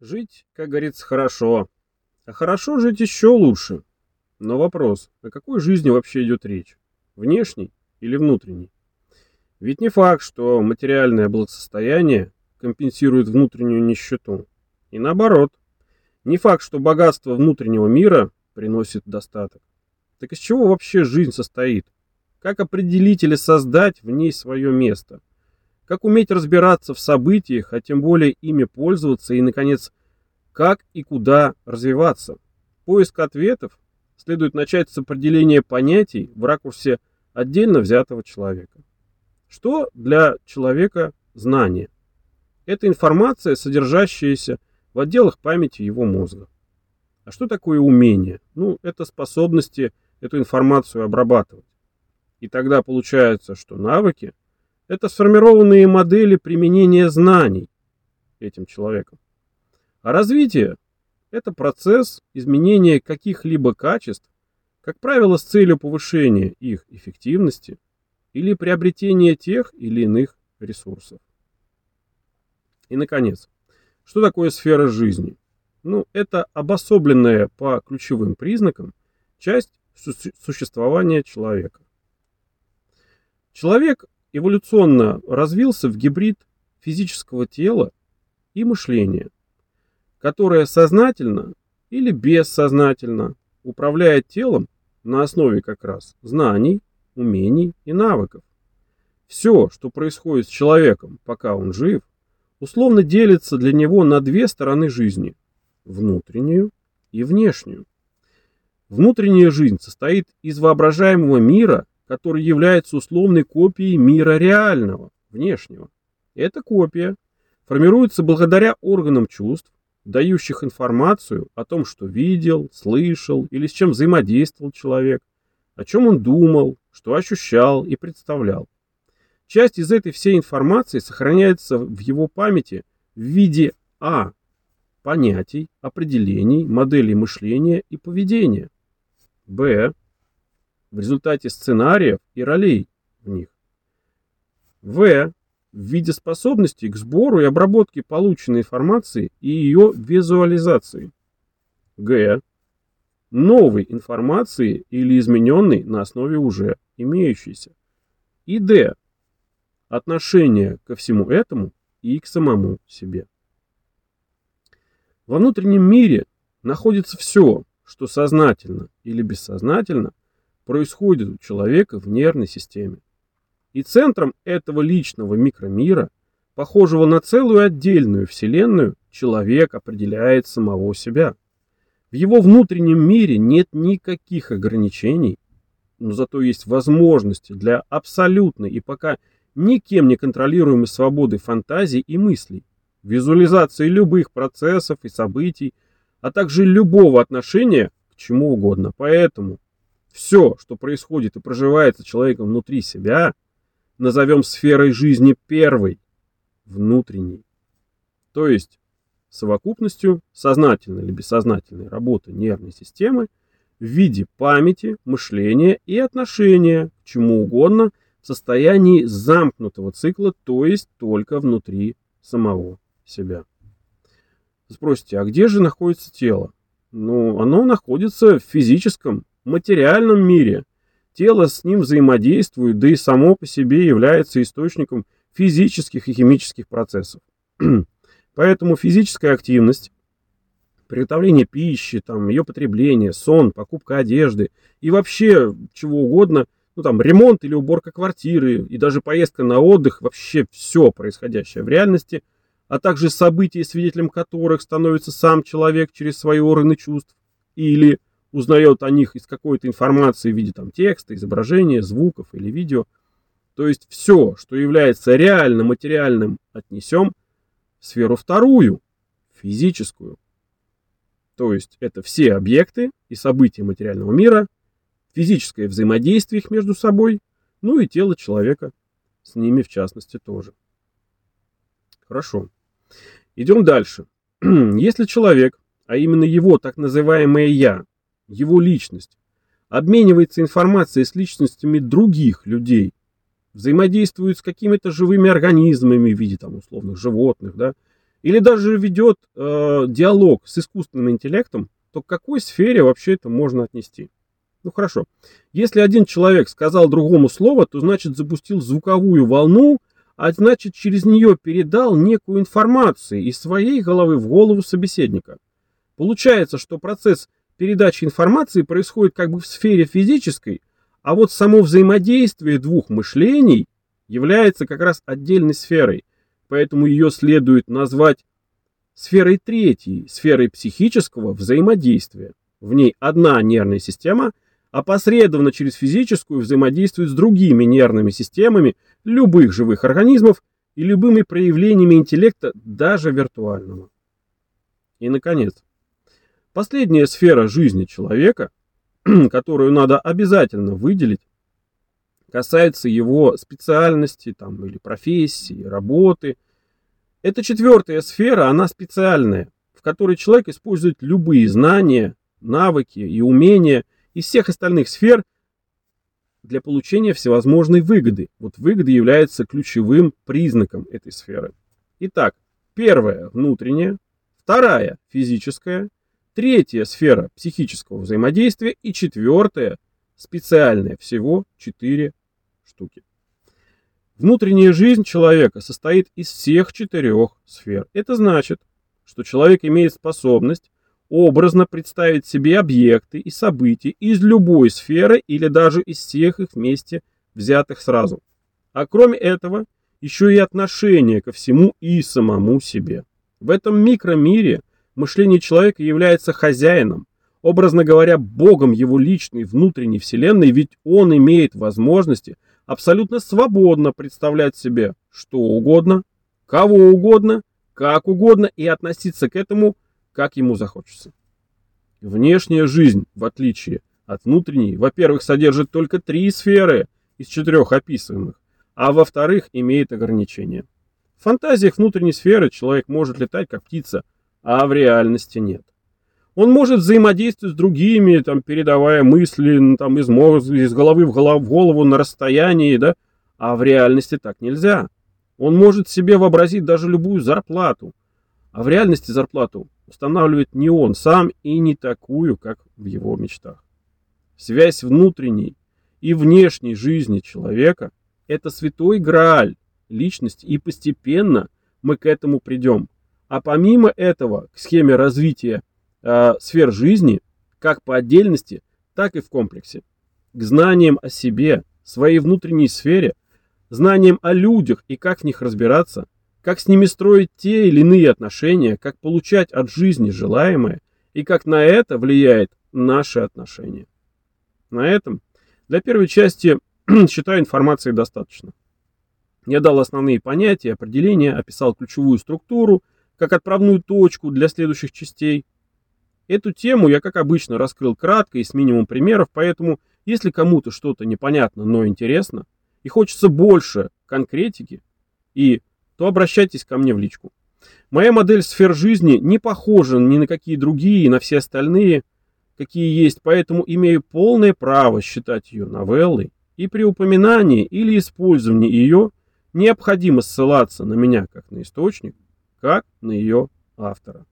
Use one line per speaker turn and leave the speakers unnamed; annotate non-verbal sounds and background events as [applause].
Жить, как говорится, хорошо. А хорошо жить еще лучше. Но вопрос, о какой жизни вообще идет речь? Внешней или внутренней? Ведь не факт, что материальное благосостояние компенсирует внутреннюю нищету. И наоборот. Не факт, что богатство внутреннего мира приносит достаток. Так из чего вообще жизнь состоит? Как определить или создать в ней свое место? Как уметь разбираться в событиях, а тем более ими пользоваться и, наконец, как и куда развиваться? Поиск ответов следует начать с определения понятий в ракурсе отдельно взятого человека. Что для человека знание? Это информация, содержащаяся в отделах памяти его мозга. А что такое умение? Ну, это способности эту информацию обрабатывать. И тогда получается, что навыки – это сформированные модели применения знаний этим человеком. А развитие – это процесс изменения каких-либо качеств, как правило, с целью повышения их эффективности или приобретения тех или иных ресурсов. И, наконец, что такое сфера жизни? Ну, это обособленная по ключевым признакам часть существования человека. Человек эволюционно развился в гибрид физического тела и мышления, которое сознательно или бессознательно управляет телом на основе как раз знаний, умений и навыков. Все, что происходит с человеком, пока он жив, условно делится для него на две стороны жизни – внутреннюю и внешнюю. Внутренняя жизнь состоит из воображаемого мира, который является условной копией мира реального, внешнего. Эта копия формируется благодаря органам чувств, дающих информацию о том, что видел, слышал или с чем взаимодействовал человек, о чем он думал, что ощущал и представлял. Часть из этой всей информации сохраняется в его памяти в виде А. Понятий, определений, моделей мышления и поведения – Б. В результате сценариев и ролей в них. В. В виде способности к сбору и обработке полученной информации и ее визуализации. Г. Новой информации или измененной на основе уже имеющейся. И Д. Отношение ко всему этому и к самому себе. Во внутреннем мире находится все, что сознательно или бессознательно происходит у человека в нервной системе. И центром этого личного микромира, похожего на целую отдельную вселенную, человек определяет самого себя. В его внутреннем мире нет никаких ограничений, но зато есть возможности для абсолютной и пока никем не контролируемой свободы фантазий и мыслей, визуализации любых процессов и событий, а также любого отношения к чему угодно. Поэтому все, что происходит и проживается человеком внутри себя, назовем сферой жизни первой, внутренней. То есть совокупностью сознательной или бессознательной работы нервной системы в виде памяти, мышления и отношения к чему угодно в состоянии замкнутого цикла, то есть только внутри самого себя. Спросите, а где же находится тело? Ну, оно находится в физическом, материальном мире. Тело с ним взаимодействует, да и само по себе является источником физических и химических процессов. [clears throat] Поэтому физическая активность, приготовление пищи, там, ее потребление, сон, покупка одежды и вообще чего угодно, ну там ремонт или уборка квартиры и даже поездка на отдых, вообще все происходящее в реальности – а также события, свидетелем которых становится сам человек через свои органы чувств или узнает о них из какой-то информации в виде там, текста, изображения, звуков или видео. То есть все, что является реально материальным, отнесем в сферу вторую, физическую. То есть это все объекты и события материального мира, физическое взаимодействие их между собой, ну и тело человека с ними в частности тоже. Хорошо. Идем дальше. [clears throat] Если человек, а именно его так называемое «я», его личность, обменивается информацией с личностями других людей, взаимодействует с какими-то живыми организмами в виде там условных животных, да, или даже ведет э, диалог с искусственным интеллектом, то к какой сфере вообще это можно отнести? Ну хорошо. Если один человек сказал другому слово, то значит запустил звуковую волну, а значит через нее передал некую информацию из своей головы в голову собеседника. Получается, что процесс передачи информации происходит как бы в сфере физической, а вот само взаимодействие двух мышлений является как раз отдельной сферой, поэтому ее следует назвать сферой третьей, сферой психического взаимодействия. В ней одна нервная система опосредованно через физическую взаимодействует с другими нервными системами любых живых организмов и любыми проявлениями интеллекта, даже виртуального. И, наконец, последняя сфера жизни человека, [clears throat] которую надо обязательно выделить, касается его специальности там, или профессии, работы. Это четвертая сфера, она специальная, в которой человек использует любые знания, навыки и умения из всех остальных сфер для получения всевозможной выгоды. Вот выгода является ключевым признаком этой сферы. Итак, первая внутренняя, вторая физическая, третья сфера психического взаимодействия и четвертая специальная. Всего четыре штуки. Внутренняя жизнь человека состоит из всех четырех сфер. Это значит, что человек имеет способность образно представить себе объекты и события из любой сферы или даже из всех их вместе взятых сразу. А кроме этого, еще и отношение ко всему и самому себе. В этом микромире мышление человека является хозяином, образно говоря, богом его личной внутренней вселенной, ведь он имеет возможности абсолютно свободно представлять себе что угодно, кого угодно, как угодно и относиться к этому как ему захочется. Внешняя жизнь, в отличие от внутренней, во-первых, содержит только три сферы из четырех описываемых, а во-вторых, имеет ограничения. В фантазиях внутренней сферы человек может летать как птица, а в реальности нет. Он может взаимодействовать с другими, там, передавая мысли там, из, мозга, из головы в голову, в голову на расстоянии, да? а в реальности так нельзя. Он может себе вообразить даже любую зарплату, а в реальности зарплату устанавливает не он сам и не такую, как в его мечтах. Связь внутренней и внешней жизни человека – это святой грааль личности, и постепенно мы к этому придем. А помимо этого, к схеме развития э, сфер жизни, как по отдельности, так и в комплексе, к знаниям о себе, своей внутренней сфере, знаниям о людях и как в них разбираться – как с ними строить те или иные отношения, как получать от жизни желаемое и как на это влияет наше отношение. На этом для первой части [clears throat] считаю информации достаточно. Я дал основные понятия, определения, описал ключевую структуру, как отправную точку для следующих частей. Эту тему я, как обычно, раскрыл кратко и с минимум примеров, поэтому, если кому-то что-то непонятно, но интересно, и хочется больше конкретики и то обращайтесь ко мне в личку. Моя модель сфер жизни не похожа ни на какие другие, на все остальные, какие есть, поэтому имею полное право считать ее новеллой, и при упоминании или использовании ее необходимо ссылаться на меня как на источник, как на ее автора.